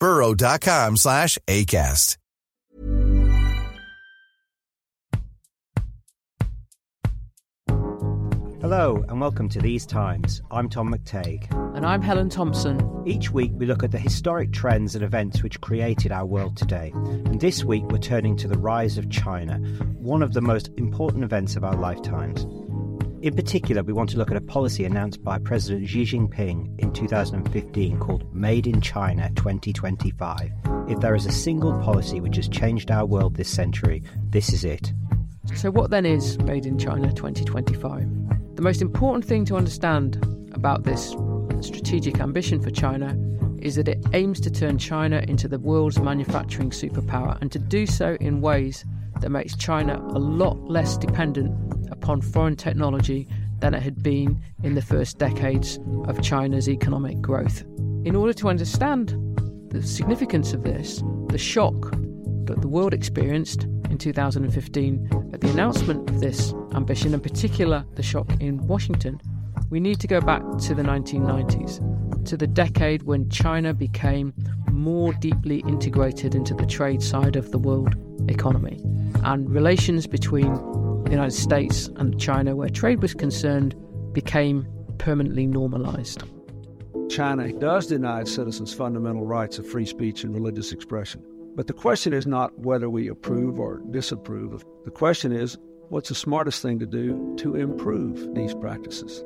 burrow.com slash ACAST. Hello and welcome to These Times. I'm Tom McTague. And I'm Helen Thompson. Each week we look at the historic trends and events which created our world today. And this week we're turning to the rise of China, one of the most important events of our lifetimes. In particular, we want to look at a policy announced by President Xi Jinping in 2015 called Made in China 2025. If there is a single policy which has changed our world this century, this is it. So, what then is Made in China 2025? The most important thing to understand about this strategic ambition for China is that it aims to turn China into the world's manufacturing superpower and to do so in ways that makes China a lot less dependent upon foreign technology than it had been in the first decades of China's economic growth. In order to understand the significance of this, the shock that the world experienced in 2015 at the announcement of this ambition, in particular the shock in Washington, we need to go back to the 1990s, to the decade when China became more deeply integrated into the trade side of the world economy. And relations between the United States and China, where trade was concerned, became permanently normalized. China does deny its citizens fundamental rights of free speech and religious expression. But the question is not whether we approve or disapprove. The question is what's the smartest thing to do to improve these practices?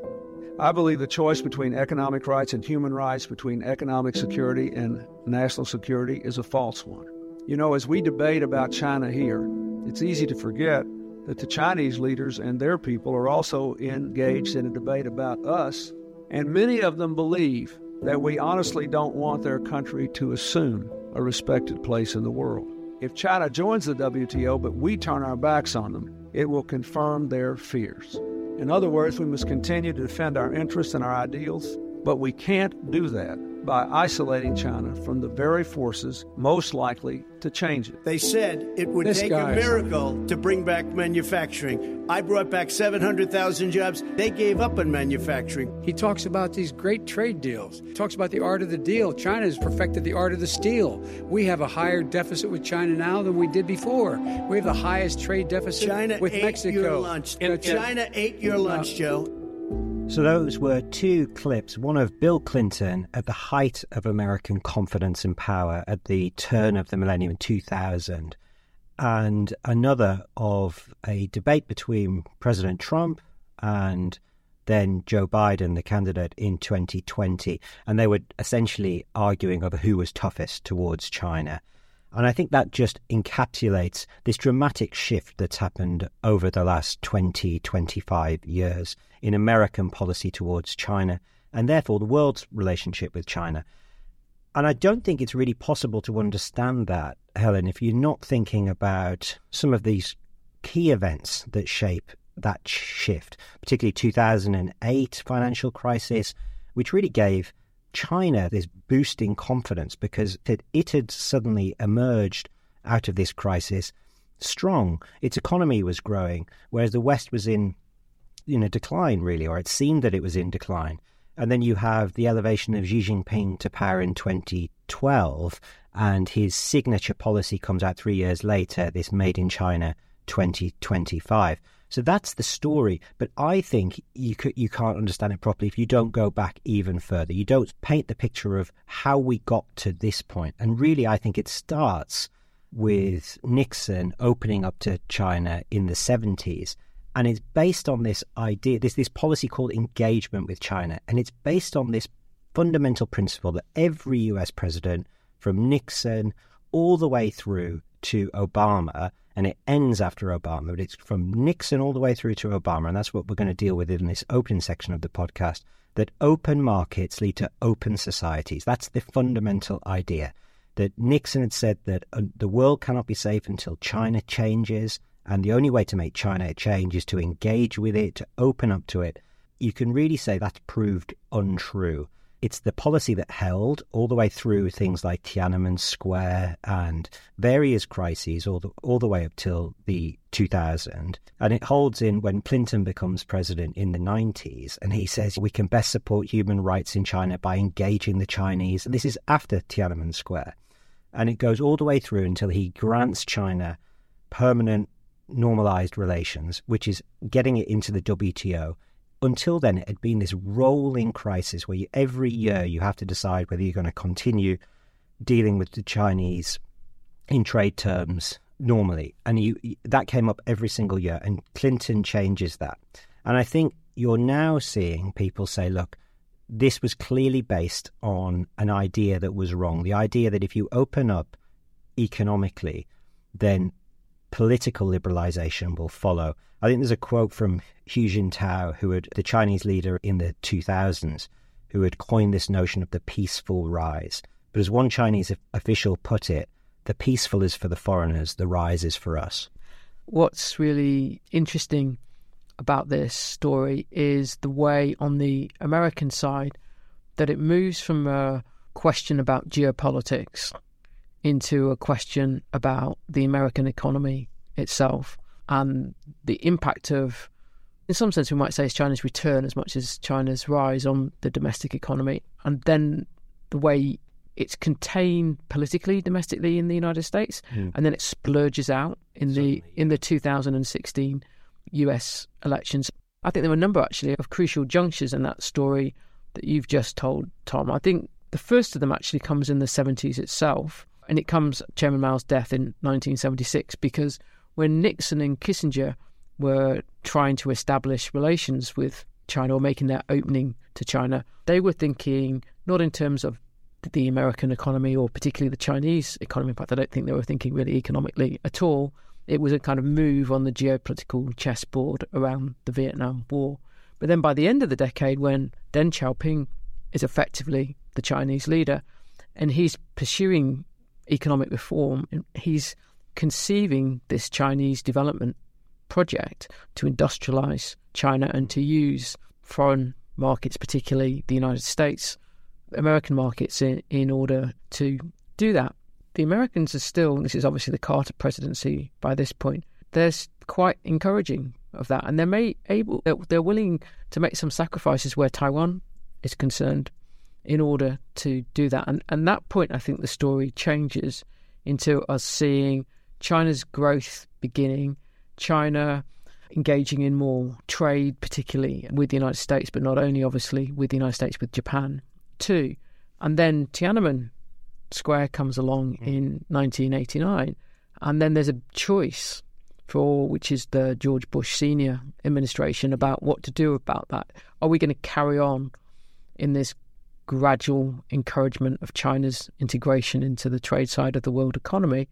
I believe the choice between economic rights and human rights, between economic security and national security, is a false one. You know, as we debate about China here, it's easy to forget that the Chinese leaders and their people are also engaged in a debate about us, and many of them believe that we honestly don't want their country to assume a respected place in the world. If China joins the WTO but we turn our backs on them, it will confirm their fears. In other words, we must continue to defend our interests and our ideals, but we can't do that by isolating China from the very forces most likely to change it. They said it would This take a miracle to bring back manufacturing. I brought back 700,000 jobs. They gave up on manufacturing. He talks about these great trade deals. He talks about the art of the deal. China has perfected the art of the steal. We have a higher deficit with China now than we did before. We have the highest trade deficit China with ate Mexico. your lunch. Uh, China ate your lunch, Joe. So, those were two clips one of Bill Clinton at the height of American confidence and power at the turn of the millennium in 2000, and another of a debate between President Trump and then Joe Biden, the candidate in 2020. And they were essentially arguing over who was toughest towards China. And I think that just encapsulates this dramatic shift that's happened over the last 20, 25 years in American policy towards China and therefore the world's relationship with China. And I don't think it's really possible to understand that, Helen, if you're not thinking about some of these key events that shape that shift, particularly 2008 financial crisis, which really gave China this boosting confidence because it, it had suddenly emerged out of this crisis strong. Its economy was growing, whereas the West was in in a decline, really, or it seemed that it was in decline. And then you have the elevation of Xi Jinping to power in 2012, and his signature policy comes out three years later, this Made in China 2025. So that's the story. But I think you could, you can't understand it properly if you don't go back even further. You don't paint the picture of how we got to this point. And really, I think it starts with Nixon opening up to China in the 70s. And it's based on this idea, this, this policy called engagement with China. And it's based on this fundamental principle that every US president, from Nixon all the way through to Obama, and it ends after Obama, but it's from Nixon all the way through to Obama. And that's what we're going to deal with in this opening section of the podcast that open markets lead to open societies. That's the fundamental idea that Nixon had said that uh, the world cannot be safe until China changes, and the only way to make China change is to engage with it, to open up to it. You can really say that's proved untrue. It's the policy that held all the way through mm-hmm. things like Tiananmen Square and various crises, all the, all the way up till the 2000. And it holds in when Clinton becomes president in the 90s, and he says we can best support human rights in China by engaging the Chinese. This is after Tiananmen Square. And it goes all the way through until he grants China permanent normalized relations, which is getting it into the WTO until then, it had been this rolling crisis where you, every year you have to decide whether you're going to continue dealing with the Chinese in trade terms normally, and you that came up every single year. And Clinton changes that, and I think you're now seeing people say, "Look, this was clearly based on an idea that was wrong. The idea that if you open up economically, then political liberalization will follow." I think there's a quote from Hu Jintao, who had the Chinese leader in the 2000s, who had coined this notion of the peaceful rise. But as one Chinese official put it, the peaceful is for the foreigners, the rise is for us. What's really interesting about this story is the way on the American side that it moves from a question about geopolitics into a question about the American economy itself and the impact of, in some sense, we might say, is China's return as much as China's rise on the domestic economy, and then the way it's contained politically domestically in the United States, mm. and then it splurges out in Certainly. the in the 2016 U.S. elections. I think there were a number actually of crucial junctures in that story that you've just told, Tom. I think the first of them actually comes in the 70s itself, and it comes Chairman Mao's death in 1976 because when Nixon and Kissinger were trying to establish relations with China or making their opening to China, they were thinking not in terms of the American economy or particularly the Chinese economy. In fact, I don't think they were thinking really economically at all. It was a kind of move on the geopolitical chessboard around the Vietnam War. But then by the end of the decade, when Deng Xiaoping is effectively the Chinese leader and he's pursuing economic reform, he's conceiving this Chinese development project to industrialize China and to use foreign markets, particularly the United States, American markets, in, in order to do that. The Americans are still, this is obviously the Carter presidency by this point, they're quite encouraging of that. And they're able, they're willing to make some sacrifices where Taiwan is concerned in order to do that. And, and that point, I think the story changes into us seeing China's growth beginning, China engaging in more trade, particularly with the United States, but not only obviously with the United States, with Japan too. And then Tiananmen Square comes along mm. in 1989, and then there's a choice for which is the George Bush senior administration about what to do about that. Are we going to carry on in this gradual encouragement of China's integration into the trade side of the world economy?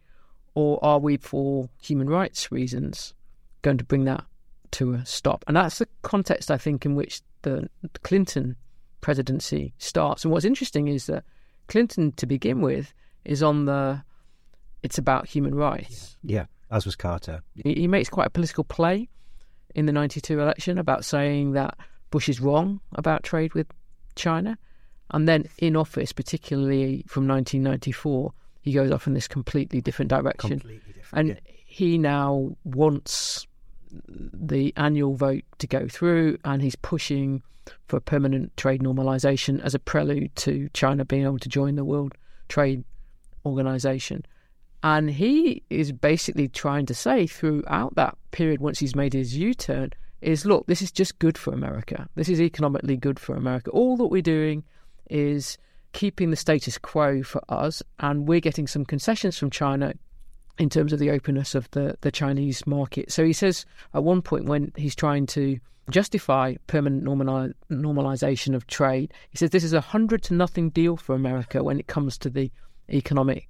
Or are we, for human rights reasons, going to bring that to a stop? And that's the context, I think, in which the Clinton presidency starts. And what's interesting is that Clinton, to begin with, is on the it's about human rights. Yeah, as was Carter. He, he makes quite a political play in the 92 election about saying that Bush is wrong about trade with China. And then in office, particularly from 1994, he goes off in this completely different direction. Completely different. And yeah. he now wants the annual vote to go through, and he's pushing for permanent trade normalization as a prelude to China being able to join the World Trade Organization. And he is basically trying to say throughout that period, once he's made his U turn, is look, this is just good for America. This is economically good for America. All that we're doing is keeping the status quo for us, and we're getting some concessions from China in terms of the openness of the, the Chinese market. So he says at one point when he's trying to justify permanent normal, normalization of trade, he says this is a hundred to nothing deal for America when it comes to the economic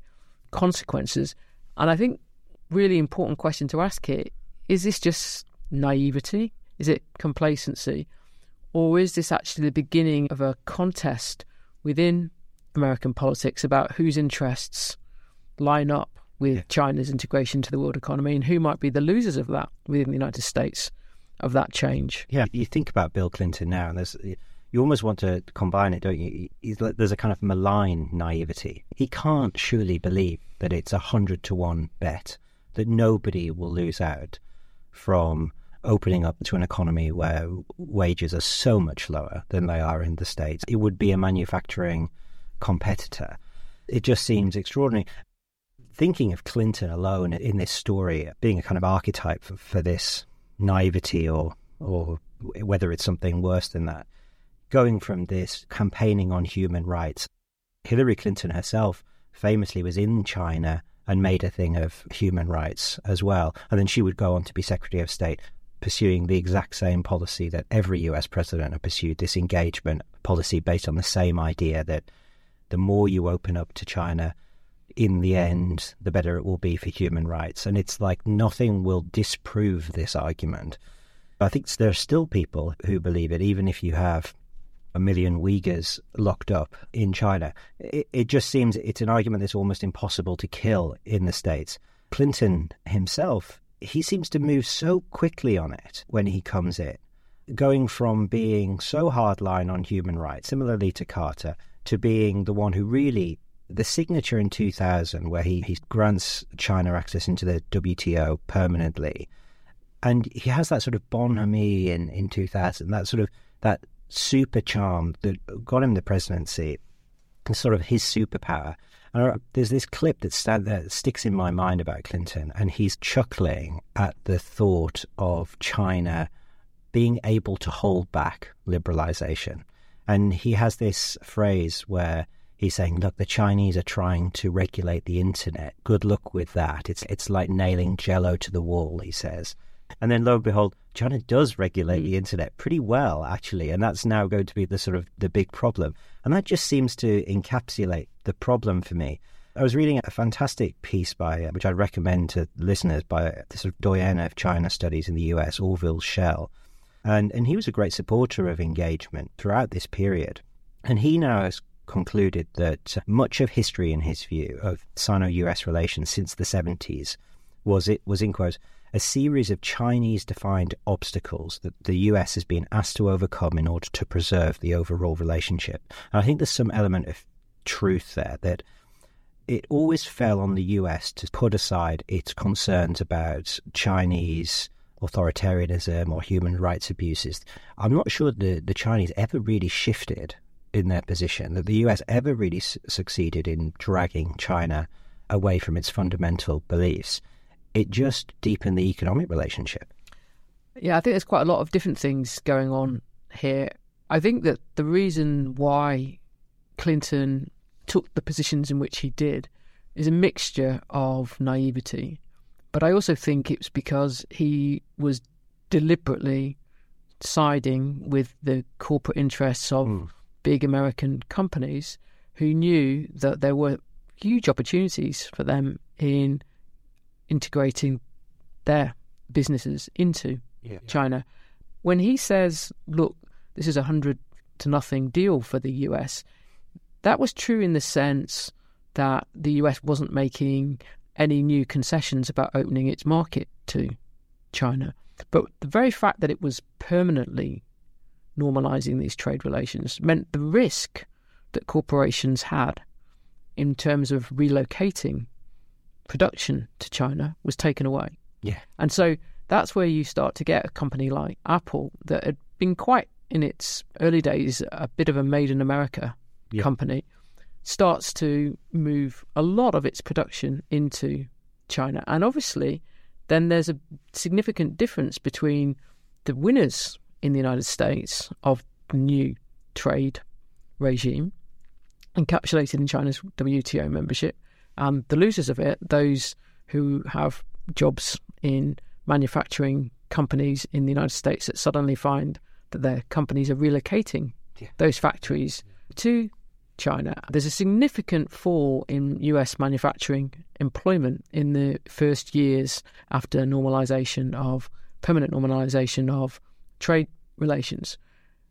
consequences. And I think really important question to ask here is this just naivety? Is it complacency? Or is this actually the beginning of a contest within American politics about whose interests line up with yeah. China's integration to the world economy and who might be the losers of that within the United States of that change? Yeah, you think about Bill Clinton now, and there's you almost want to combine it, don't you? there's a kind of malign naivety. He can't surely believe that it's a hundred to one bet that nobody will lose out from opening up to an economy where wages are so much lower than they are in the States. It would be a manufacturing competitor. It just seems extraordinary. Thinking of Clinton alone in this story being a kind of archetype for, for this naivety or or whether it's something worse than that, going from this campaigning on human rights. Hillary Clinton herself famously was in China and made a thing of human rights as well. And then she would go on to be Secretary of State pursuing the exact same policy that every US president had pursued this engagement policy based on the same idea that the more you open up to China, in the end, the better it will be for human rights. And it's like nothing will disprove this argument. I think there are still people who believe it, even if you have a million Uyghurs locked up in China. It, it just seems it's an argument that's almost impossible to kill in the States. Clinton himself he seems to move so quickly on it when he comes in, going from being so hardline on human rights, similarly to Carter, to being the one who really the signature in 2000 where he, he grants China access into the WTO permanently. And he has that sort of bonhomie in, in 2000, that sort of that super charm that got him the presidency, and sort of his superpower. And uh, there's this clip that, stand, that sticks in my mind about Clinton, and he's chuckling at the thought of China being able to hold back liberalization. And he has this phrase where he's saying, "Look, the Chinese are trying to regulate the internet. Good luck with that. It's it's like nailing Jello to the wall." He says, and then lo and behold, China does regulate the internet pretty well, actually, and that's now going to be the sort of the big problem. And that just seems to encapsulate the problem for me. I was reading a fantastic piece by, uh, which I'd recommend to listeners, by the sort of doyen of China studies in the US, Orville Schell. And, and he was a great supporter of engagement throughout this period. And he now has concluded that much of history, in his view, of Sino-US relations since the 70s was it was in quotes a series of Chinese defined obstacles that the US has been asked to overcome in order to preserve the overall relationship. And I think there's some element of truth there that it always fell on the US to put aside its concerns about Chinese authoritarianism or human rights abuses. I'm not sure the, the Chinese ever really shifted in their position, that the US ever really s- succeeded in dragging China away from its fundamental beliefs it just deepened the economic relationship. Yeah, I think there's quite a lot of different things going on here. I think that the reason why Clinton took the positions in which he did is a mixture of naivety, but I also think it's because he was deliberately siding with the corporate interests of mm. big American companies who knew that there were huge opportunities for them in integrating their businesses into yeah. China. When he says, look, this is a hundred to nothing deal for the US, that was true in the sense that the US wasn't making any new concessions about opening its market to China. But the very fact that it was permanently normalizing these trade relations meant the risk that corporations had in terms of relocating production to China was taken away. Yeah. And so that's where you start to get a company like Apple that had been quite in its early days a bit of a made in America Yeah. company starts to move a lot of its production into China. And obviously, then there's a significant difference between the winners in the United States of the new trade regime encapsulated in China's WTO membership and the losers of it, those who have jobs in manufacturing companies in the United States that suddenly find that their companies are relocating Yeah. those factories to China. There's a significant fall in US manufacturing employment in the first years after normalization of permanent normalization of trade relations.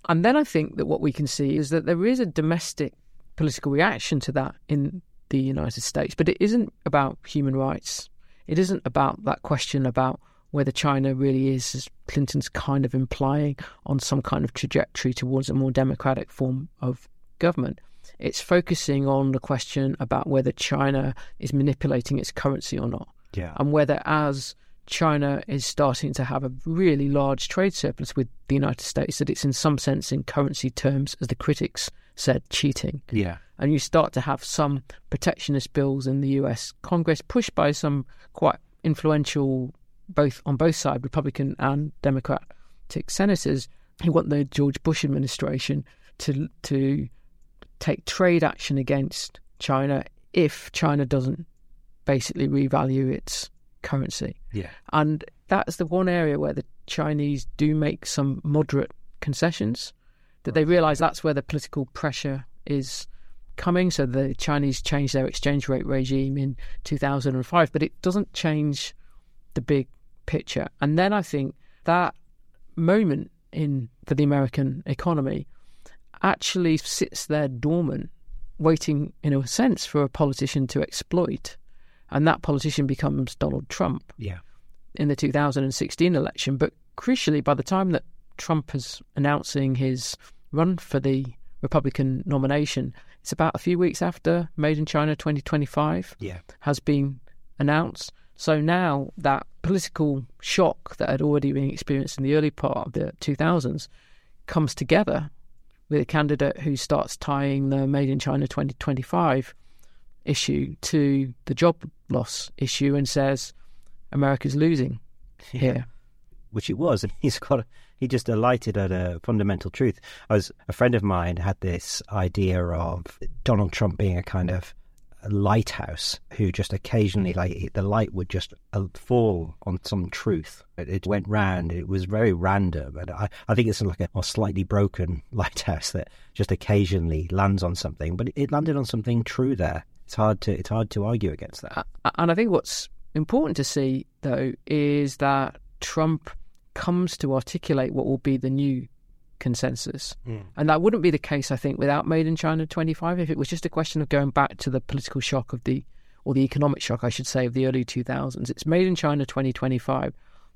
And then I think that what we can see is that there is a domestic political reaction to that in the United States, but it isn't about human rights. It isn't about that question about whether China really is, as Clinton's kind of implying, on some kind of trajectory towards a more democratic form of government. It's focusing on the question about whether China is manipulating its currency or not Yeah. and whether as China is starting to have a really large trade surplus with the United States, that it's in some sense, in currency terms, as the critics said, cheating. Yeah. And you start to have some protectionist bills in the US Congress pushed by some quite influential, both on both sides, Republican and Democratic senators, who want the George Bush administration to to take trade action against China if China doesn't basically revalue its currency. Yeah. And that's the one area where the Chinese do make some moderate concessions, that they realize that's where the political pressure is coming. So the Chinese changed their exchange rate regime in 2005, but it doesn't change the big picture. And then I think that moment in for the American economy actually sits there dormant, waiting in a sense for a politician to exploit. And that politician becomes Donald Trump Yeah. in the 2016 election. But crucially, by the time that Trump is announcing his run for the Republican nomination, it's about a few weeks after Made in China 2025 Yeah. has been announced. So now that political shock that had already been experienced in the early part of the 2000s comes together with a candidate who starts tying the Made in China 2025 issue to the job loss issue and says America's losing here. Which it was, and he's got he just alighted at a fundamental truth. I was a friend of mine had this idea of Donald Trump being a kind of lighthouse who just occasionally like the light would just uh, fall on some truth. It, it went round. It was very random, and I, I think it's like a, a slightly broken lighthouse that just occasionally lands on something, but it, it landed on something true there. It's hard to it's hard to argue against that. And I think what's important to see, though, is that Trump comes to articulate what will be the new consensus. Hmm. And that wouldn't be the case, I think, without Made in China 25. If it was just a question of going back to the political shock of the, or the economic shock, I should say, of the early 2000s, it's Made in China 2025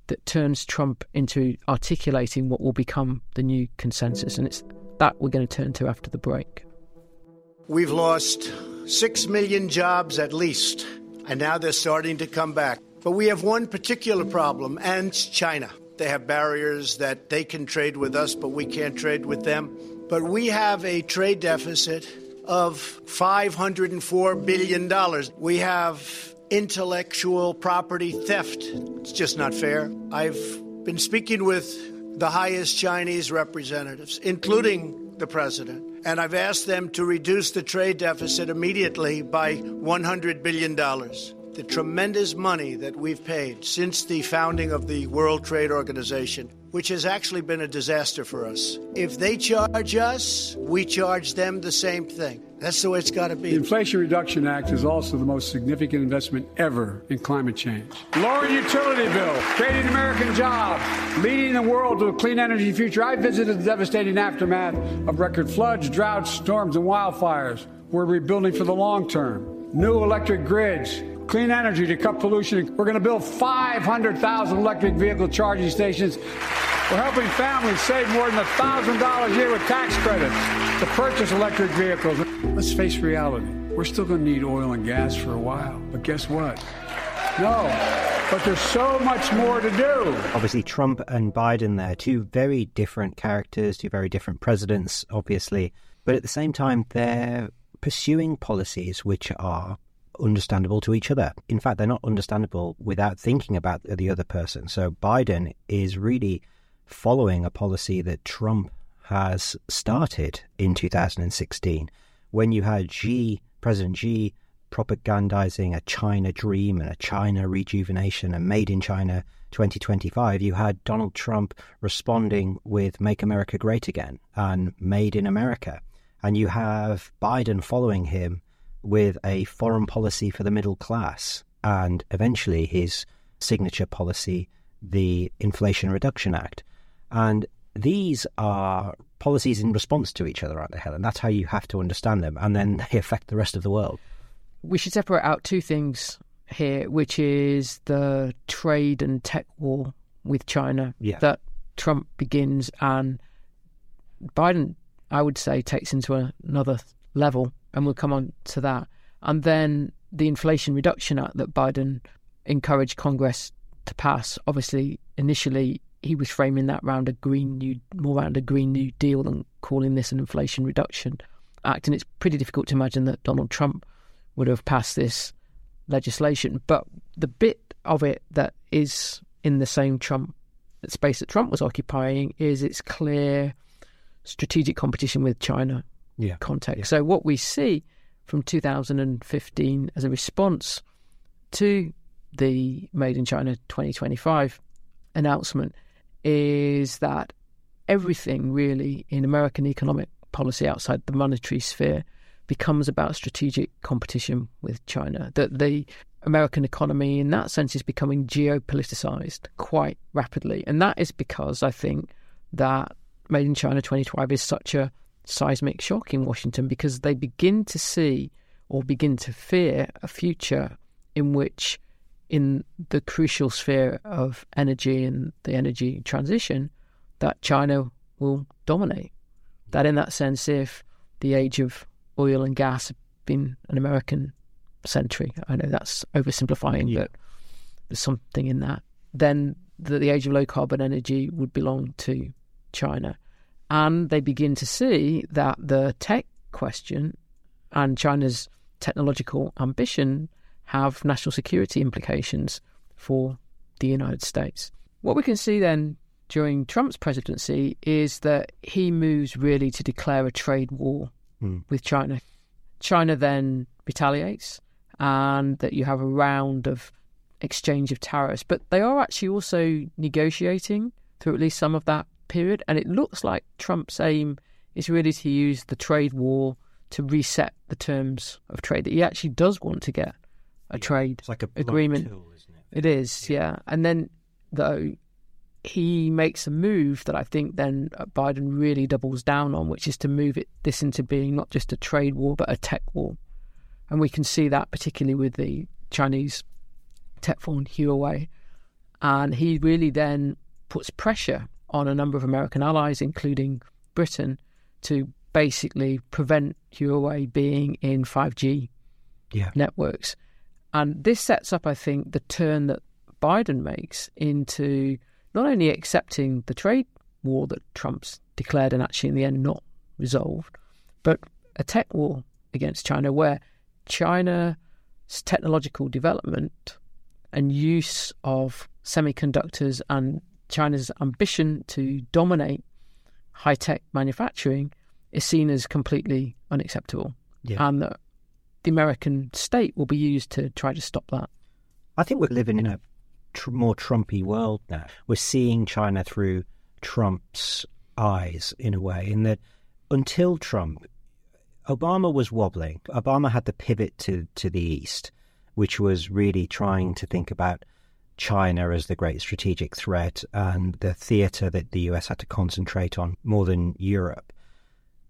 that turns Trump into articulating what will become the new consensus. And it's that we're going to turn to after the break. We've lost 6 million jobs at least, and now they're starting to come back. But we have one particular problem, and it's China. They have barriers that they can trade with us, but we can't trade with them. But we have a trade deficit of $504 billion. We have intellectual property theft. It's just not fair. I've been speaking with the highest Chinese representatives, including the president, and I've asked them to reduce the trade deficit immediately by $100 billion. The tremendous money that we've paid since the founding of the World Trade Organization, which has actually been a disaster for us. If they charge us, we charge them the same thing. That's the way it's got to be. The. Inflation Reduction Act is also the most significant investment ever in climate change. Lowering utility bill, creating American jobs, leading the world to a clean energy future. I visited the devastating aftermath of record floods, droughts, storms, and wildfires. We're rebuilding for the long term. New electric grids, clean energy to cut pollution. We're going to build 500,000 electric vehicle charging stations. We're helping families save more than $1,000 a year with tax credits to purchase electric vehicles. let's face reality. We're still going to need oil and gas for a while. But guess what? No. But there's so much more to do. Obviously, Trump and Biden, they're two very different characters, two very different presidents, obviously. But at the same time, they're pursuing policies which are understandable to each other. In fact, they're not understandable without thinking about the other person. So Biden is really following a policy that Trump has started in 2016 when you had Xi, President Xi, propagandizing a China dream and a China rejuvenation and made in China 2025, you had Donald Trump responding with Make America Great Again and Made in America. And you have Biden following him with a foreign policy for the middle class and eventually his signature policy, the Inflation Reduction Act. And these are policies in response to each other, aren't they, Helen? That's how you have to understand them. And then they affect the rest of the world. We should separate out two things here, which is the trade and tech war with China Yeah. that Trump begins and Biden, I would say, takes into another level, and we'll come on to that. And then the Inflation Reduction Act that Biden encouraged Congress to pass. Obviously, initially he was framing that around a green new, more around a green new deal than calling this an Inflation Reduction Act. And it's pretty difficult to imagine that Donald Trump would have passed this legislation. But the bit of it that is in the same Trump space that Trump was occupying is its clear strategic competition with China Yeah. context. So what we see from 2015 as a response to the Made in China 2025 announcement is that everything really in American economic policy outside the monetary sphere becomes about strategic competition with China. That the American economy, in that sense, is becoming geopoliticized quite rapidly. And that is because I think that Made in China 2025 is such a seismic shock in Washington because they begin to see or begin to fear a future in which, in the crucial sphere of energy and the energy transition, that China will dominate. That, in that sense, if the age of oil and gas had been an American century, I know that's oversimplifying, Yeah. but there's something in that, then the, the age of low carbon energy would belong to China. And they begin to see that the tech question and China's technological ambition have national security implications for the United States. What we can see then during Trump's presidency is that he moves really to declare a trade war Mm. with China. China then retaliates, and that you have a round of exchange of tariffs. But they are actually also negotiating through at least some of that period. And it looks like Trump's aim is really to use the trade war to reset the terms of trade, that he actually does want to get a trade It's like a agreement. tool, isn't it? It is, yeah. And then, though, he makes a move that I think then Biden really doubles down on, which is to move it this into being not just a trade war but a tech war, and we can see that particularly with the Chinese tech firm Huawei, and he really then puts pressure on a number of American allies, including Britain, to basically prevent Huawei being in 5G Yeah. networks. And this sets up, I think, the turn that Biden makes into not only accepting the trade war that Trump's declared and actually in the end not resolved, but a tech war against China where China's technological development and use of semiconductors and China's ambition to dominate high tech manufacturing is seen as completely unacceptable. Yeah. And that the American state will be used to try to stop that. I think we're living in a tr- more Trumpy world now. We're seeing China through Trump's eyes in a way, in that until Trump, Obama was wobbling. Obama had the pivot to, to the east, which was really trying to think about China as the great strategic threat and the theatre that the US had to concentrate on more than Europe.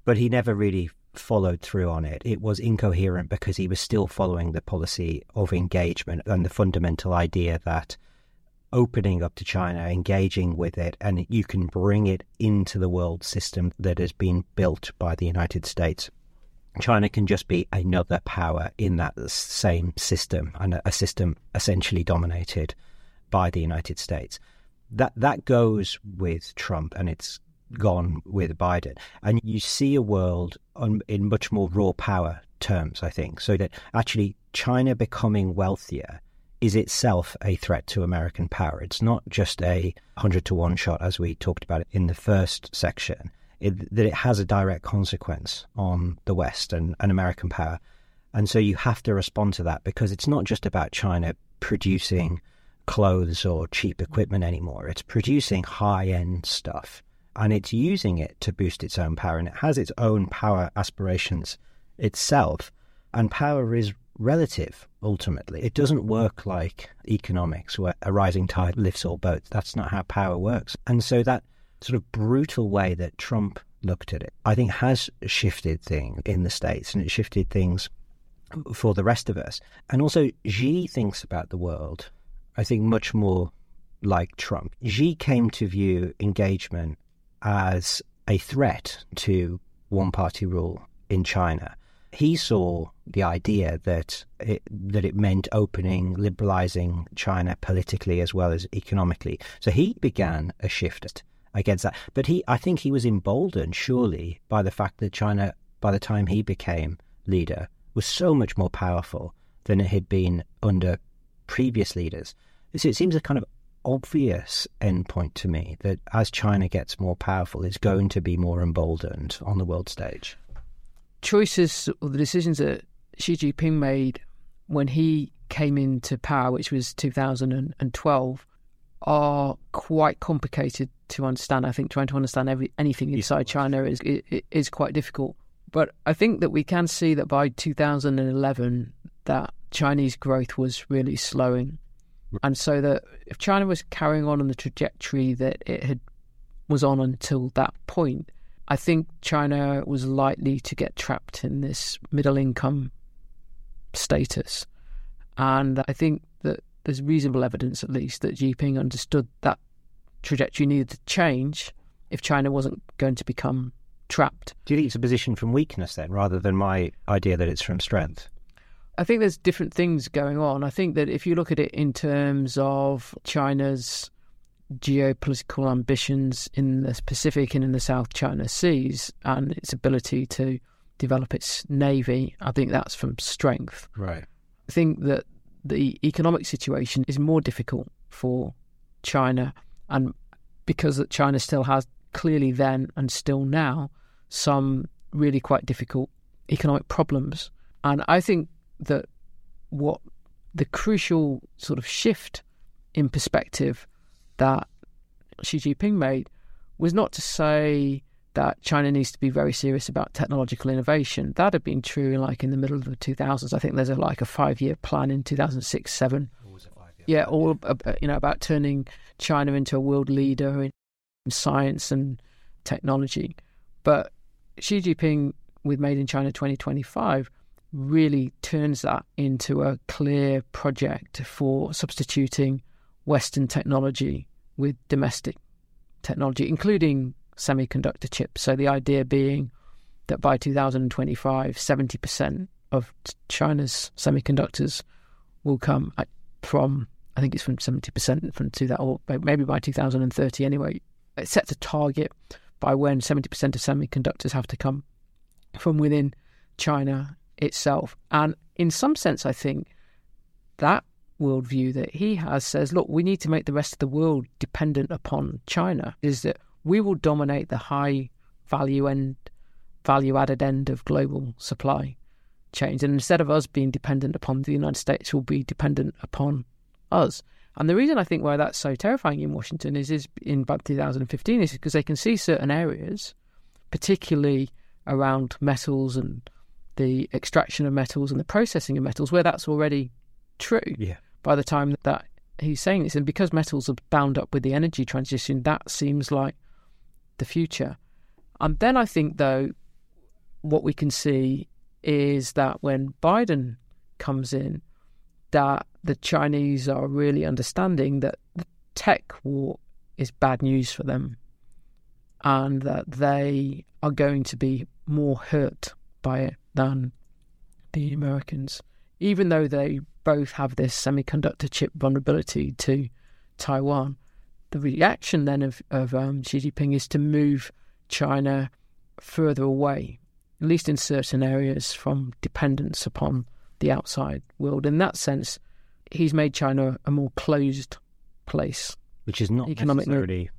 But he never really followed through on it. It was incoherent because he was still following the policy of engagement and the fundamental idea that opening up to China, engaging with it, and you can bring it into the world system that has been built by the United States. China can just be another power in that same system, and a system essentially dominated by the United States. That that goes with Trump, and it's gone with Biden. And you see a world on, in much more raw power terms, I think, so that actually China becoming wealthier is itself a threat to American power. It's not just a 100 to 1 shot, as we talked about in the first section, it, that it has a direct consequence on the West and, and American power. And so you have to respond to that because it's not just about China producing clothes or cheap equipment anymore. It's producing high end stuff and it's using it to boost its own power and it has its own power aspirations itself. And power is relative ultimately. It doesn't work like economics where a rising tide lifts all boats. That's not how power works. And so that sort of brutal way that Trump looked at it, I think has shifted things in the States and it shifted things for the rest of us. And also, Xi thinks about the world, I think, much more like Trump. Xi came to view engagement as a threat to one party rule in China. He saw the idea that it, that it meant opening, liberalizing China politically as well as economically. So he began a shift against that. But he, I think, he was emboldened surely by the fact that China, by the time he became leader, was so much more powerful than it had been under previous leaders. So it seems a kind of obvious endpoint to me that as China gets more powerful, it's going to be more emboldened on the world stage. Choices or the decisions that Xi Jinping made when he came into power, which was 2012, are quite complicated to understand. I think trying to understand every, anything inside China is, is, is quite difficult. But I think that we can see that by 2011, that Chinese growth was really slowing and so that if China was carrying on on the trajectory that it had was on until that point, I think China was likely to get trapped in this middle income status. And I think that there's reasonable evidence, at least, that Jinping understood that trajectory needed to change if China wasn't going to become trapped. Do you think it's a position from weakness then, rather than my idea that it's from strength? I think there's different things going on. I think that if you look at it in terms of China's geopolitical ambitions in the Pacific and in the South China Seas and its ability to develop its navy, I think that's from strength. Right. I think that the economic situation is more difficult for China, and because that China still has clearly then and still now some really quite difficult economic problems. And I think that what the crucial sort of shift in perspective that Xi Jinping made was not to say that China needs to be very serious about technological innovation. That had been true, like in the middle of the 2000s. I think there's a, like a five-year plan in 2006, seven. Yeah, all uh, you know about turning China into a world leader in science and technology. But Xi Jinping, with Made in China 2025, really turns that into a clear project for substituting Western technology with domestic technology, including semiconductor chips. So the idea being that by 2025, 70% of China's semiconductors will come from, I think it's from 70% from to that, or maybe by 2030 anyway. It sets a target by when 70% of semiconductors have to come from within China itself. And in some sense, I think that worldview that he has says, look, we need to make the rest of the world dependent upon China, is that we will dominate the high value end, value added end of global supply chains. And instead of us being dependent upon the United States, we'll be dependent upon us. And the reason I think why that's so terrifying in Washington is, is in about 2015 is because they can see certain areas, particularly around metals and the extraction of metals and the processing of metals where that's already true yeah. by the time that he's saying this. And because metals are bound up with the energy transition, that seems like the future. And then I think, though, what we can see is that when Biden comes in, that the Chinese are really understanding that the tech war is bad news for them and that they are going to be more hurt by it than the Americans, even though they both have this semiconductor chip vulnerability to Taiwan. The reaction then of, of um, Xi Jinping is to move China further away, at least in certain areas, from dependence upon the outside world. In that sense, he's made China a more closed place. Which is not necessarily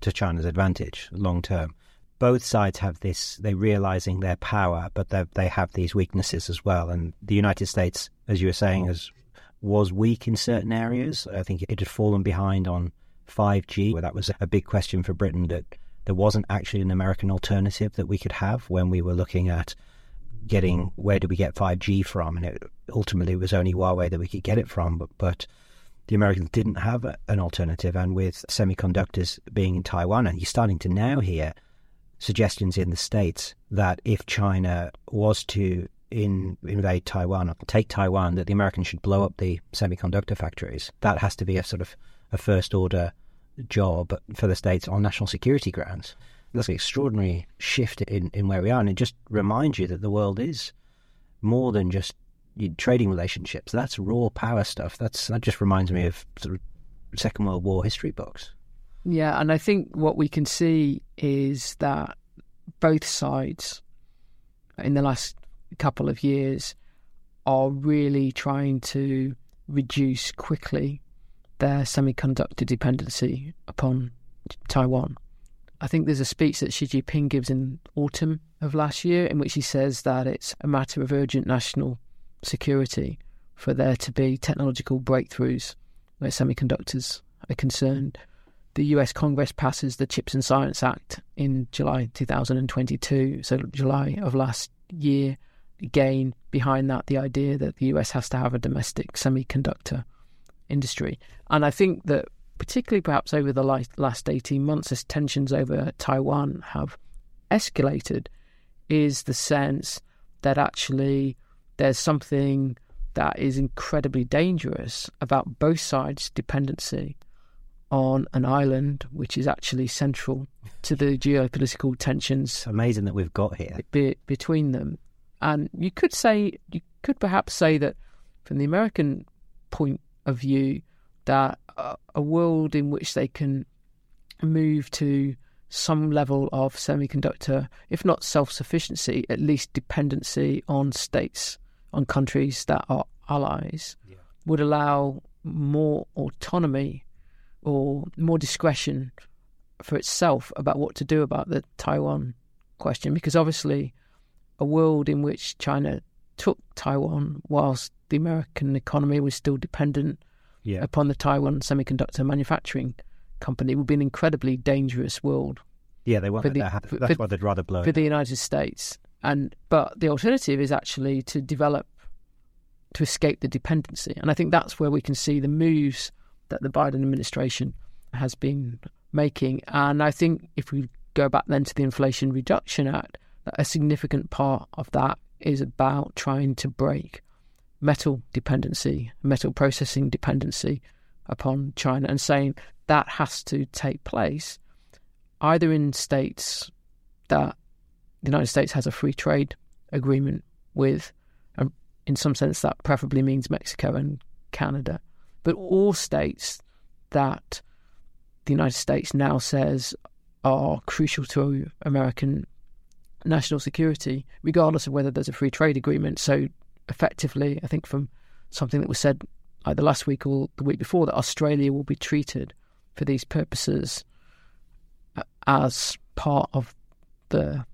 to China's advantage long term. Both sides have this, they're realizing their power, but they have these weaknesses as well. And the United States, as you were saying, has, was weak in certain areas. I think it had fallen behind on 5G, where that was a big question for Britain that there wasn't actually an American alternative that we could have when we were looking at getting where do we get 5G from, and it, ultimately it was only Huawei that we could get it from. But, but the Americans didn't have an alternative, and with semiconductors being in Taiwan, and you're starting to now hear suggestions in the states that if China was to in, invade Taiwan or take Taiwan, that the Americans should blow up the semiconductor factories. That has to be a sort of a first order job for the states on national security grounds. That's an extraordinary shift in, in where we are, and it just reminds you that the world is more than just trading relationships. That's raw power stuff. That's that just reminds me of sort of Second World War history books. Yeah, and I think what we can see is that both sides in the last couple of years are really trying to reduce quickly their semiconductor dependency upon Taiwan. I think there's a speech that Xi Jinping gives in autumn of last year in which he says that it's a matter of urgent national security for there to be technological breakthroughs where semiconductors are concerned. The US Congress passes the Chips and Science Act in July 2022, so July of last year. Again, behind that, the idea that the US has to have a domestic semiconductor industry. And I think that, particularly perhaps over the last 18 months, as tensions over Taiwan have escalated, is the sense that actually there's something that is incredibly dangerous about both sides' dependency on an island which is actually central to the geopolitical tensions. amazing that we've got here be, between them, and you could say you could perhaps say that from the American point of view, that a, a world in which they can move to some level of semiconductor, if not self sufficiency, at least dependency on states on countries that are allies yeah. would allow more autonomy or more discretion for itself about what to do about the Taiwan question. Because obviously, a world in which China took Taiwan whilst the American economy was still dependent yeah. upon the Taiwan semiconductor manufacturing company would be an incredibly dangerous world. Yeah, they want that the, happen. That's for, why they'd rather blow for the United States. And but the alternative is actually to develop to escape the dependency. And I think that's where we can see the moves that the Biden administration has been making. And I think if we go back then to the Inflation Reduction Act, a significant part of that is about trying to break metal dependency, metal processing dependency upon China, and saying that has to take place either in states that the United States has a free trade agreement with, and in some sense that preferably means Mexico and Canada, but all states that the United States now says are crucial to American national security, regardless of whether there's a free trade agreement. So, effectively, I think from something that was said either last week or the week before, that Australia will be treated for these purposes uh, as part of the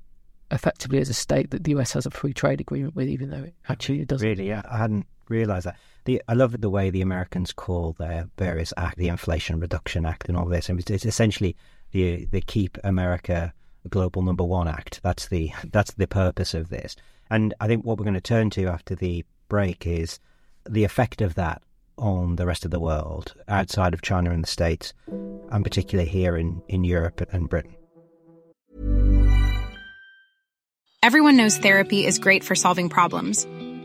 effectively as a state that the US has a free trade agreement with, even though it actually doesn't. Really, yeah, I hadn't realised that. The, I love the way the Americans call their various act, the Inflation Reduction Act, and all this. And it's, it's essentially the the Keep America Global Number One Act. That's the that's the purpose of this. And I think what we're going to turn to after the break is the effect of that on the rest of the world outside of China and the States, and particularly here in, in Europe and Britain. Everyone knows therapy is great for solving problems,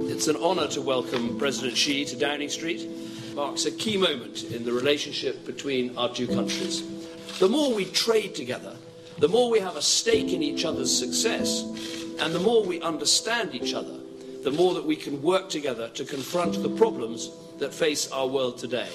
It's an honour to welcome President Xi to Downing Street. It marks a key moment in the relationship between our two countries. The more we trade together, the more we have a stake in each other's success, and the more we understand each other, the more that we can work together to confront the problems that face our world today.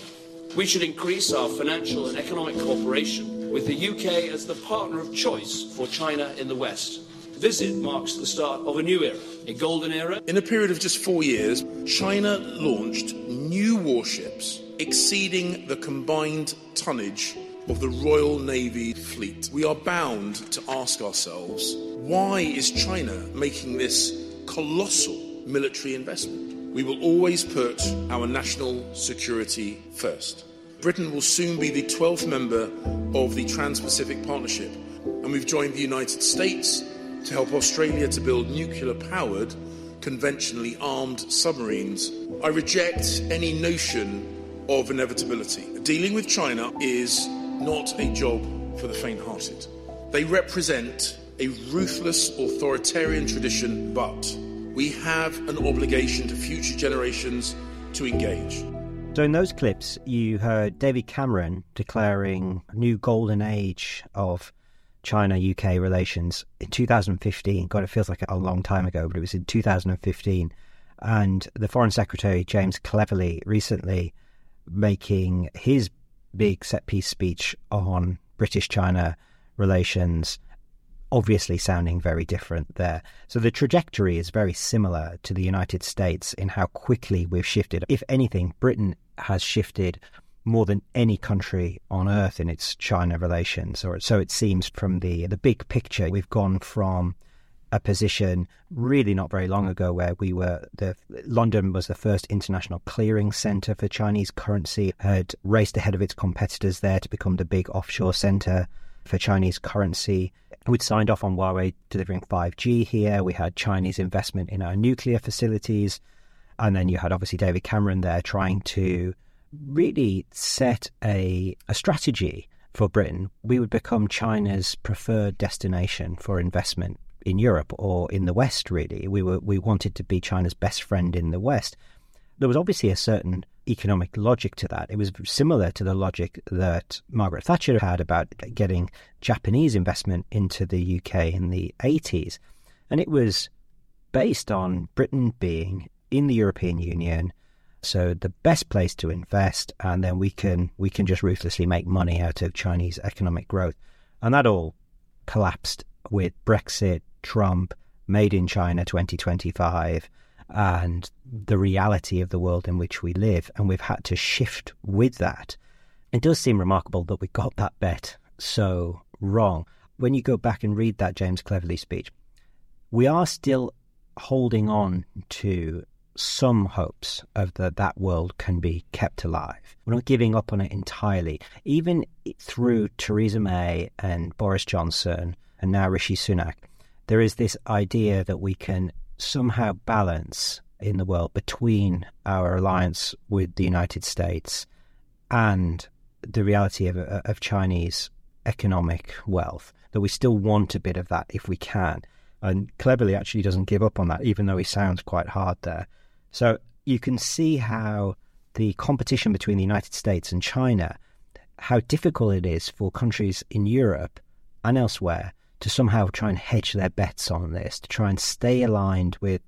We should increase our financial and economic cooperation with the UK as the partner of choice for China in the West. Visit marks the start of a new era, a golden era. In a period of just four years, China launched new warships exceeding the combined tonnage of the Royal Navy fleet. We are bound to ask ourselves why is China making this colossal military investment? We will always put our national security first. Britain will soon be the 12th member of the Trans Pacific Partnership, and we've joined the United States to help Australia to build nuclear powered, conventionally armed submarines. I reject any notion of inevitability. Dealing with China is not a job for the faint hearted. They represent a ruthless authoritarian tradition, but we have an obligation to future generations to engage. So, in those clips, you heard David Cameron declaring a new golden age of China UK relations in 2015. God, it feels like a long time ago, but it was in 2015. And the Foreign Secretary, James Cleverly, recently making his big set piece speech on British China relations, obviously sounding very different there. So the trajectory is very similar to the United States in how quickly we've shifted. If anything, Britain has shifted more than any country on earth in its China relations, or so it seems from the the big picture. We've gone from a position really not very long ago where we were the London was the first international clearing center for Chinese currency had raced ahead of its competitors there to become the big offshore center for Chinese currency. We'd signed off on Huawei delivering 5G here. We had Chinese investment in our nuclear facilities. And then you had obviously David Cameron there trying to really set a, a strategy for Britain. We would become China's preferred destination for investment in Europe or in the West. Really, we were we wanted to be China's best friend in the West. There was obviously a certain economic logic to that. It was similar to the logic that Margaret Thatcher had about getting Japanese investment into the UK in the 80s. And it was based on Britain being in the European Union, so the best place to invest, and then we can we can just ruthlessly make money out of Chinese economic growth. And that all collapsed with Brexit, Trump, Made in China 2025, and the reality of the world in which we live. And we've had to shift with that. It does seem remarkable that we got that bet so wrong. When you go back and read that James Cleverly speech, we are still holding on to some hopes of that that world can be kept alive. We're not giving up on it entirely. Even through Theresa May and Boris Johnson and now Rishi Sunak, there is this idea that we can somehow balance in the world between our alliance with the United States and the reality of, of Chinese economic wealth, that we still want a bit of that if we can. And Cleverly actually doesn't give up on that, even though he sounds quite hard there. So you can see how the competition between the United States and China, how difficult it is for countries in Europe and elsewhere to somehow try and hedge their bets on this, to try and stay aligned with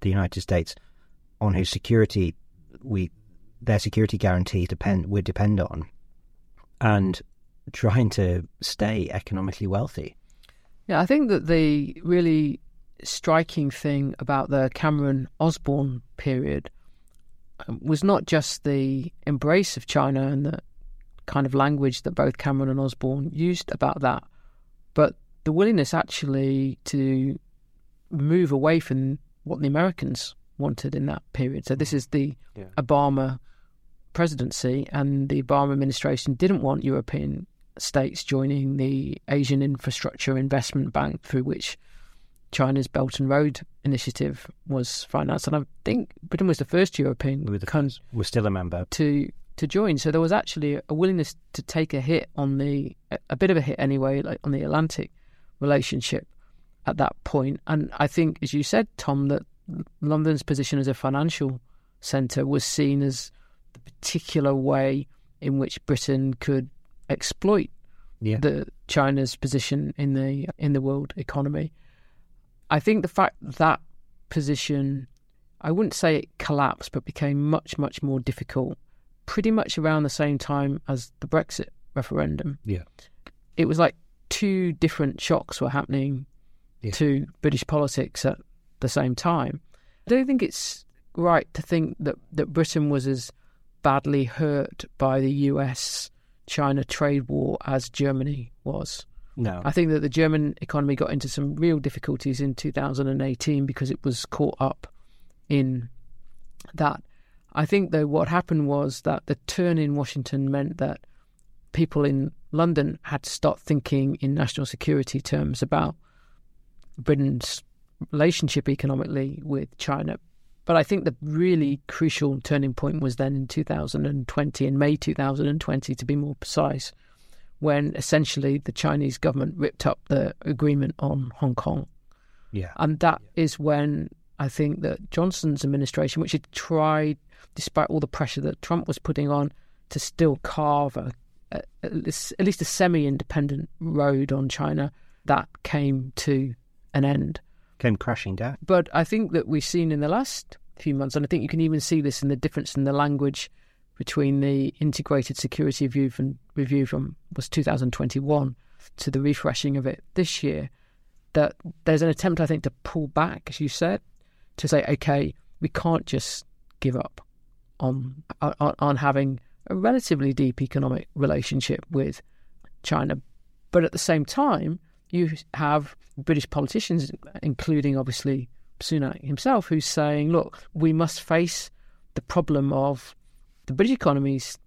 the United States, on whose security we their security guarantee depend would depend on, and trying to stay economically wealthy. Yeah, I think that the really striking thing about the Cameron Osborne period um, was not just the embrace of China and the kind of language that both Cameron and Osborne used about that, but the willingness actually to move away from what the Americans wanted in that period. So this is the yeah. Obama presidency, and the Obama administration didn't want European states joining the Asian Infrastructure Investment Bank, through which China's Belt and Road Initiative was financed. And I think Britain was the first European country. We're still a member to to join. So there was actually a willingness to take a hit on the a bit of a hit anyway, like on the Atlantic relationship at that point. And I think, as you said, Tom, that London's position as a financial centre was seen as the particular way in which Britain could exploit yeah. the China's position in the in the world economy. I think the fact that position, I wouldn't say it collapsed, but became much much more difficult, pretty much around the same time as the Brexit referendum. Yeah, it was like two different shocks were happening yeah. to British politics at the same time. I don't think it's right to think that, that Britain was as badly hurt by the US China trade war as Germany was. No. I think that the German economy got into some real difficulties in 2018 because it was caught up in that. I think, though, what happened was that the turn in Washington meant that people in London had to start thinking in national security terms about Britain's relationship economically with China. But I think the really crucial turning point was then in 2020, in May 2020 to be more precise, when essentially the Chinese government ripped up the agreement on Hong Kong. Yeah. And that yeah. is when I think that Johnson's administration, which had tried, despite all the pressure that Trump was putting on, to still carve a, a, at least a semi independent road on China, that came to an end. Came crashing down. But I think that we've seen in the last few months, and I think you can even see this in the difference in the language between the integrated security review from, review from was 2021 to the refreshing of it this year, that there's an attempt, I think, to pull back, as you said, to say, okay, we can't just give up on on, on having a relatively deep economic relationship with China, but at the same time, you have British politicians, including obviously Sunak himself, who's saying, look, we must face the problem of the British economy's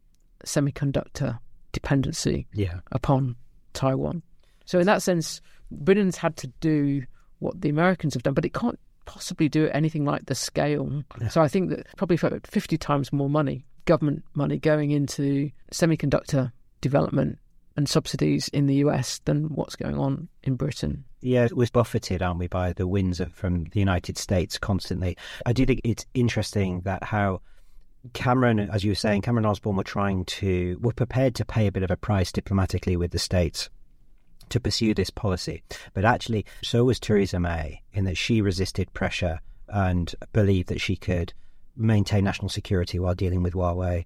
semiconductor dependency yeah. upon Taiwan. So, in that sense, Britain's had to do what the Americans have done, but it can't possibly do anything like the scale. Yeah. So, I think that probably for 50 times more money, government money going into semiconductor development and subsidies in the US than what's going on in Britain. Yeah, we're buffeted, aren't we, by the winds from the United States constantly. I do think it's interesting that how Cameron, as you were saying, Cameron Osborne were trying to, were prepared to pay a bit of a price diplomatically with the states to pursue this policy. But actually, so was Theresa May, in that she resisted pressure and believed that she could maintain national security while dealing with Huawei.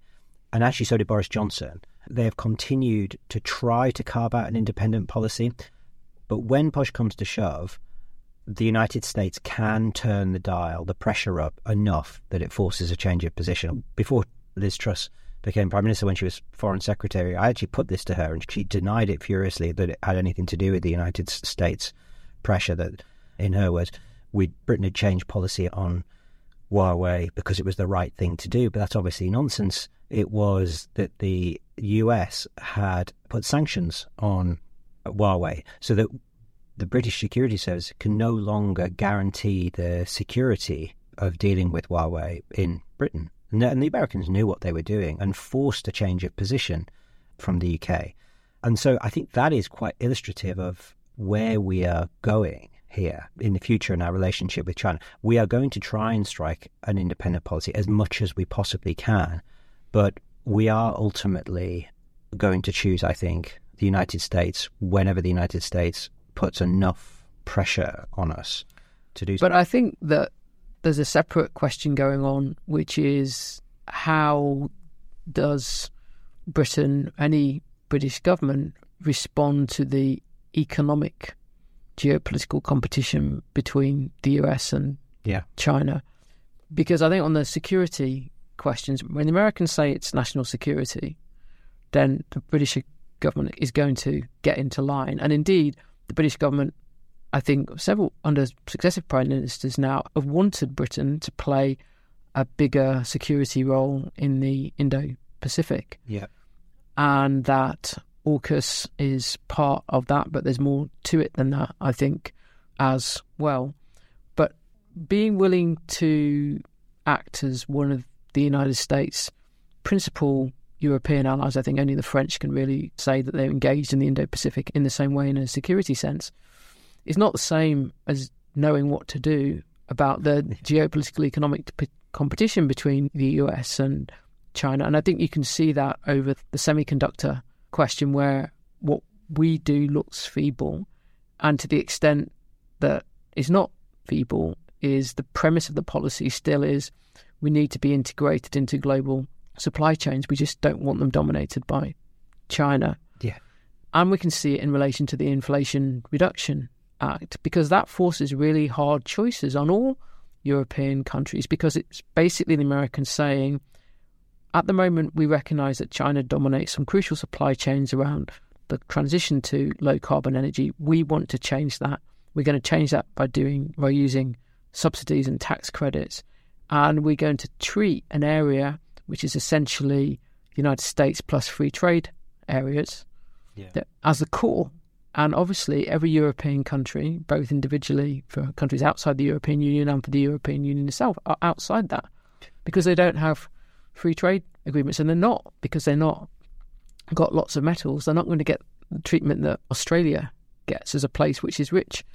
And actually, so did Boris Johnson. They have continued to try to carve out an independent policy. But when push comes to shove, the United States can turn the dial, the pressure up enough that it forces a change of position. Before Liz Truss became Prime Minister, when she was Foreign Secretary, I actually put this to her and she denied it furiously that it had anything to do with the United States pressure, that, in her words, we Britain had changed policy on Huawei because it was the right thing to do. But that's obviously nonsense it was that the US had put sanctions on Huawei so that the British Security Service can no longer guarantee the security of dealing with Huawei in Britain. And the Americans knew what they were doing and forced a change of position from the UK. And so I think that is quite illustrative of where we are going here in the future in our relationship with China. We are going to try and strike an independent policy as much as we possibly can but we are ultimately going to choose, I think, the United States whenever the United States puts enough pressure on us to do so. But I think that there's a separate question going on, which is how does Britain, any British government, respond to the economic geopolitical competition between the US and yeah. China. Because I think on the security questions, when the Americans say it's national security, then the British government is going to get into line. And indeed, the British government, I think several under successive prime ministers now, have wanted Britain to play a bigger security role in the Indo Pacific. Yeah. And that AUKUS is part of that, but there's more to it than that, I think, as well. But being willing to act as one of the United States' principal European allies, I think only the French can really say that they're engaged in the Indo Pacific in the same way in a security sense, It's not the same as knowing what to do about the geopolitical economic p- competition between the US and China. And I think you can see that over the semiconductor question, where what we do looks feeble, and to the extent that is not feeble, is the premise of the policy still is we need to be integrated into global supply chains. We just don't want them dominated by China. Yeah. And we can see it in relation to the Inflation Reduction Act because that forces really hard choices on all European countries because it's basically the Americans saying, at the moment, we recognize that China dominates some crucial supply chains around the transition to low carbon energy. We want to change that. We're going to change that by doing by using subsidies and tax credits, and we're going to treat an area which is essentially the United States plus free trade areas Yeah. that, as the core. And obviously, every European country, both individually for countries outside the European Union and for the European Union itself, are outside that because they don't have free trade agreements, and they're not because they're not got lots of metals. They're not going to get the treatment that Australia gets as a place which is rich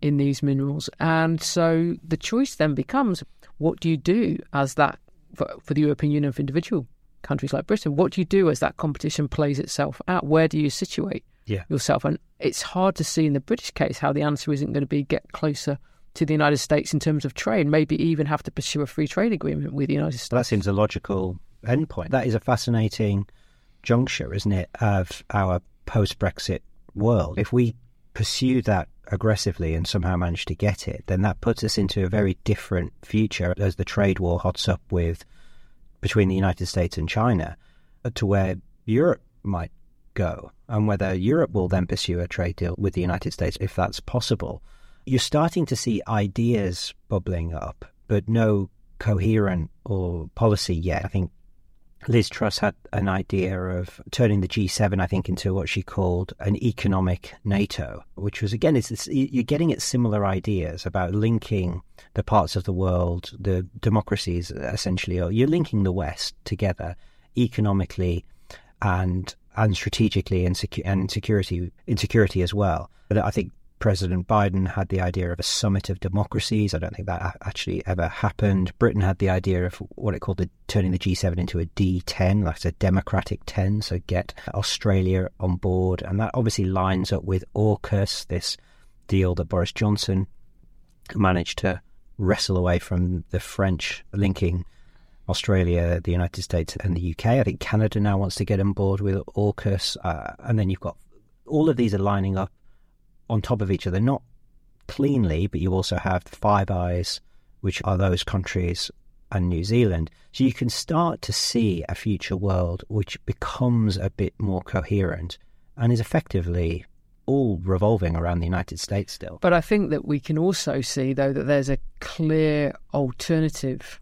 in these minerals. And so the choice then becomes: what do you do as that for, for the European Union for individual countries like Britain? What do you do as that competition plays itself out? Where do you situate Yeah. yourself? And it's hard to see in the British case how the answer isn't going to be get closer to the United States in terms of trade, maybe even have to pursue a free trade agreement with the United States. That seems a logical endpoint. That is a fascinating juncture, isn't it, of our post Brexit world. If we pursue that aggressively and somehow manage to get it, then that puts us into a very different future as the trade war hots up with between the United States and China uh, to where Europe might go and whether Europe will then pursue a trade deal with the United States if that's possible. You're starting to see ideas bubbling up, but no coherent or policy yet. I think Liz Truss had an idea of turning the G7, I think, into what she called an economic NATO, which was again, it's, it's, you're getting at similar ideas about linking the parts of the world, the democracies essentially, or you're linking the West together economically and and strategically and, secu- and security in security as well. But I think President Biden had the idea of a summit of democracies. I don't think that actually ever happened. Britain had the idea of what it called the, turning the G7 into a D10, like a democratic 10, so get Australia on board. And that obviously lines up with AUKUS, this deal that Boris Johnson managed to wrestle away from the French linking Australia, the United States, and the UK. I think Canada now wants to get on board with AUKUS. Uh, and then you've got all of these are lining up on top of each other, not cleanly, but you also have the Five Eyes, which are those countries, and New Zealand. So you can start to see a future world which becomes a bit more coherent and is effectively all revolving around the United States still. But I think that we can also see, though, that there's a clear alternative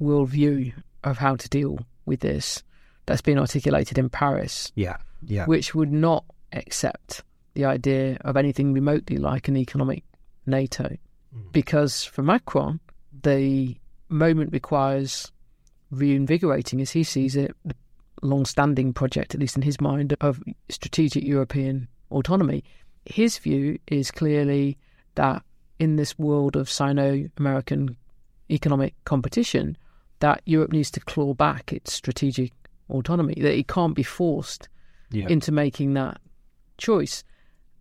worldview of how to deal with this that's been articulated in Paris, Yeah, yeah. which would not accept the idea of anything remotely like an economic NATO. Mm. Because for Macron, the moment requires reinvigorating, as he sees it, the long standing project, at least in his mind, of strategic European autonomy. His view is clearly that in this world of Sino American economic competition, that Europe needs to claw back its strategic autonomy, that it can't be forced Yeah. into making that choice.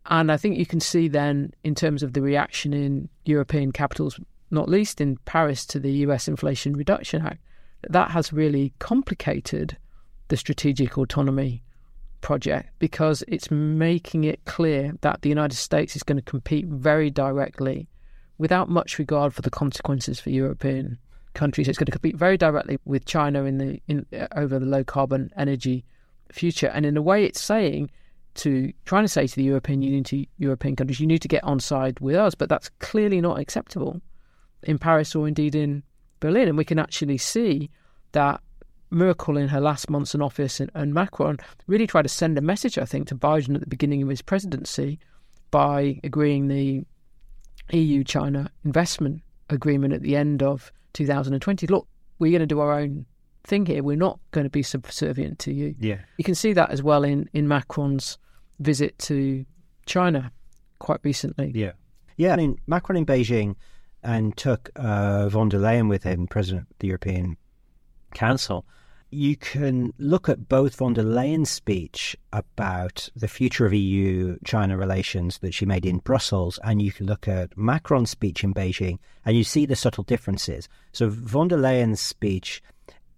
And I think you can see then, in terms of the reaction in European capitals, not least in Paris, to the US Inflation Reduction Act, that has really complicated the strategic autonomy project because it's making it clear that the United States is going to compete very directly without much regard for the consequences for European countries. It's going to compete very directly with China in the in over the low carbon energy future. And in a way, it's saying to trying to say to the European Union to European countries, you need to get on side with us. But that's clearly not acceptable in Paris or indeed in Berlin. And we can actually see that Merkel in her last months in office and, and, Macron really tried to send a message, I think, to Biden at the beginning of his presidency by agreeing the EU China investment agreement at the end of 2020. Look, we're going to do our own thing here. We're not going to be subservient to you. Yeah. You can see that as well in, in Macron's visit to China quite recently. Yeah. Yeah. I mean, Macron in Beijing and took uh, von der Leyen with him, President of the European Council you can look at both von der Leyen's speech about the future of EU China relations that she made in Brussels, and you can look at Macron's speech in Beijing, and you see the subtle differences. So, von der Leyen's speech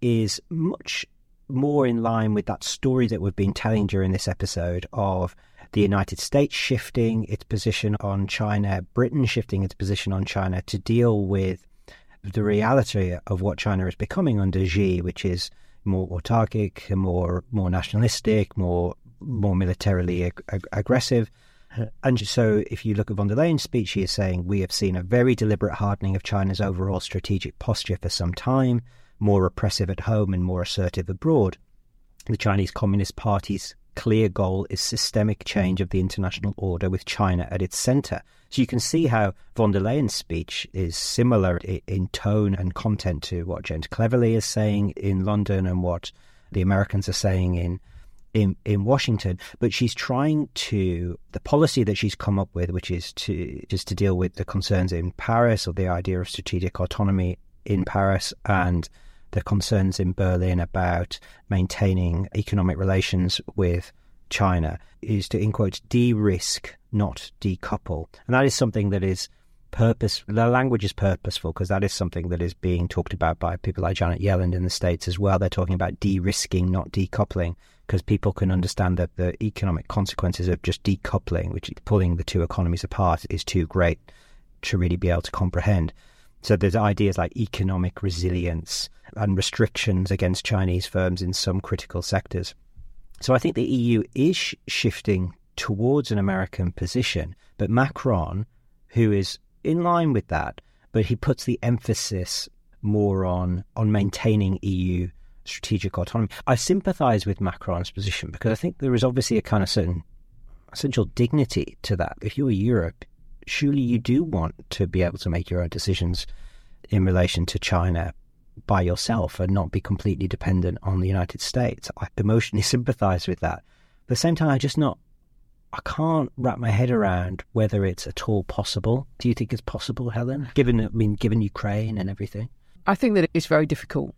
is much more in line with that story that we've been telling during this episode of the United States shifting its position on China, Britain shifting its position on China to deal with the reality of what China is becoming under Xi, which is more autarkic, more more nationalistic, more more militarily ag- ag- aggressive. And so, if you look at von der Leyen's speech, she is saying we have seen a very deliberate hardening of China's overall strategic posture for some time, more repressive at home and more assertive abroad. The Chinese Communist Party's clear goal is systemic change of the international order with China at its center. So you can see how von der Leyen's speech is similar in tone and content to what James Cleverly is saying in London and what the Americans are saying in in, in Washington, but she's trying to the policy that she's come up with, which is to just to deal with the concerns in Paris or the idea of strategic autonomy in Paris and the concerns in Berlin about maintaining economic relations with China is to, in quotes, de risk, not decouple. And that is something that is purpose. The language is purposeful because that is something that is being talked about by people like Janet Yellen in the States as well. They're talking about de risking, not decoupling, because people can understand that the economic consequences of just decoupling, which is pulling the two economies apart, is too great to really be able to comprehend. So there's ideas like economic resilience and restrictions against Chinese firms in some critical sectors. So I think the EU is shifting towards an American position, but Macron, who is in line with that, but he puts the emphasis more on on maintaining EU strategic autonomy. I sympathise with Macron's position because I think there is obviously a kind of certain essential dignity to that. If you're Europe, surely you do want to be able to make your own decisions in relation to China by yourself and not be completely dependent on the United States. I emotionally sympathize with that. At the same time, I just not, I can't wrap my head around whether it's at all possible. Do you think it's possible, Helen? Given, I mean, given Ukraine and everything. I think that it's very difficult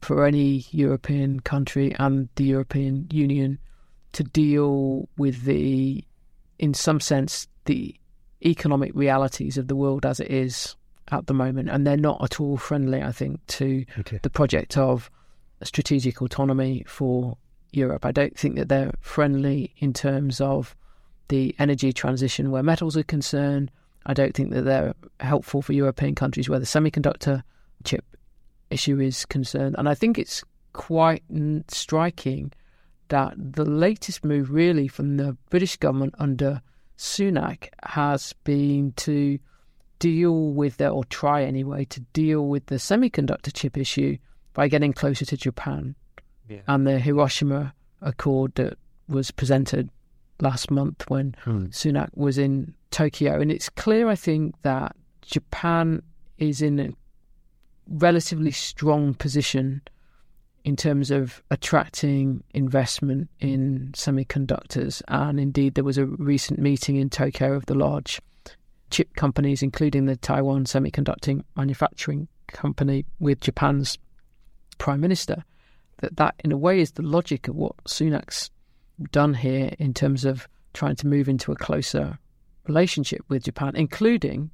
for any European country and the European Union to deal with the, in some sense, the economic realities of the world as it is at the moment, and they're not at all friendly, I think, to okay. the project of strategic autonomy for Europe. I don't think that they're friendly in terms of the energy transition where metals are concerned. I don't think that they're helpful for European countries where the semiconductor chip issue is concerned. And I think it's quite striking that the latest move, really, from the British government under Sunak has been to deal with the, or try anyway, to deal with the semiconductor chip issue by getting closer to Japan. Yeah. And the Hiroshima Accord that was presented last month when hmm. Sunak was in Tokyo. And it's clear, I think, that Japan is in a relatively strong position in terms of attracting investment in semiconductors. And indeed, there was a recent meeting in Tokyo of the large chip companies, including the Taiwan Semiconductor Manufacturing Company, with Japan's prime minister. That that, in a way, is the logic of what Sunak's done here in terms of trying to move into a closer relationship with Japan, including,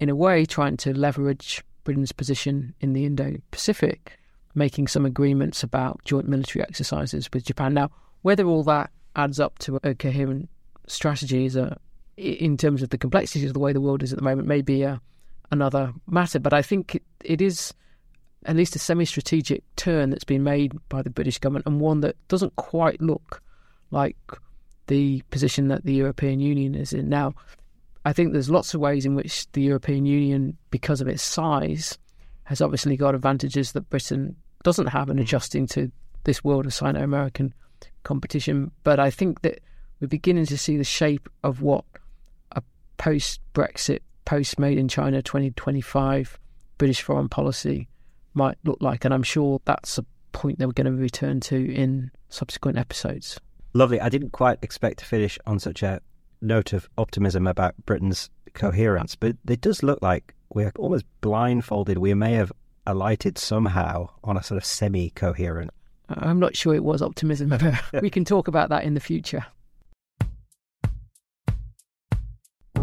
in a way, trying to leverage Britain's position in the Indo Pacific, making some agreements about joint military exercises with Japan. Now, whether all that adds up to a coherent strategy is a in terms of the complexities of the way the world is at the moment may be a, another matter. But I think it, it is at least a semi-strategic turn that's been made by the British government, and one that doesn't quite look like the position that the European Union is in now. I think there's lots of ways in which the European Union, because of its size, has obviously got advantages that Britain doesn't have in hmm. adjusting to this world of Sino American competition. But I think that we're beginning to see the shape of what a post Brexit, post Made in China 2025 British foreign policy might look like. And I'm sure that's a point that we're going to return to in subsequent episodes. Lovely. I didn't quite expect to finish on such a note of optimism about Britain's coherence, but it does look like we're almost blindfolded. We may have alighted somehow on a sort of semi coherent. I'm not sure it was optimism. we can talk about that in the future.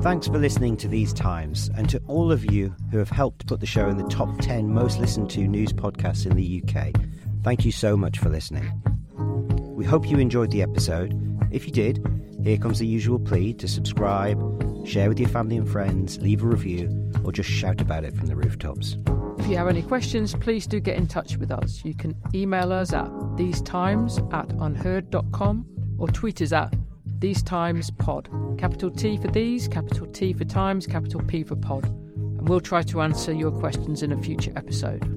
Thanks for listening to These Times, and to all of you who have helped put the show in the top 10 most listened to news podcasts in the UK. Thank you so much for listening. We hope you enjoyed the episode. If you did, here comes the usual plea to subscribe, share with your family and friends, leave a review, or just shout about it from the rooftops. If you have any questions, please do get in touch with us. You can email us at thesetimes at unheard.com or tweet us at these Times Pod. Capital T for these, capital T for Times, capital P for Pod. And we'll try to answer your questions in a future episode.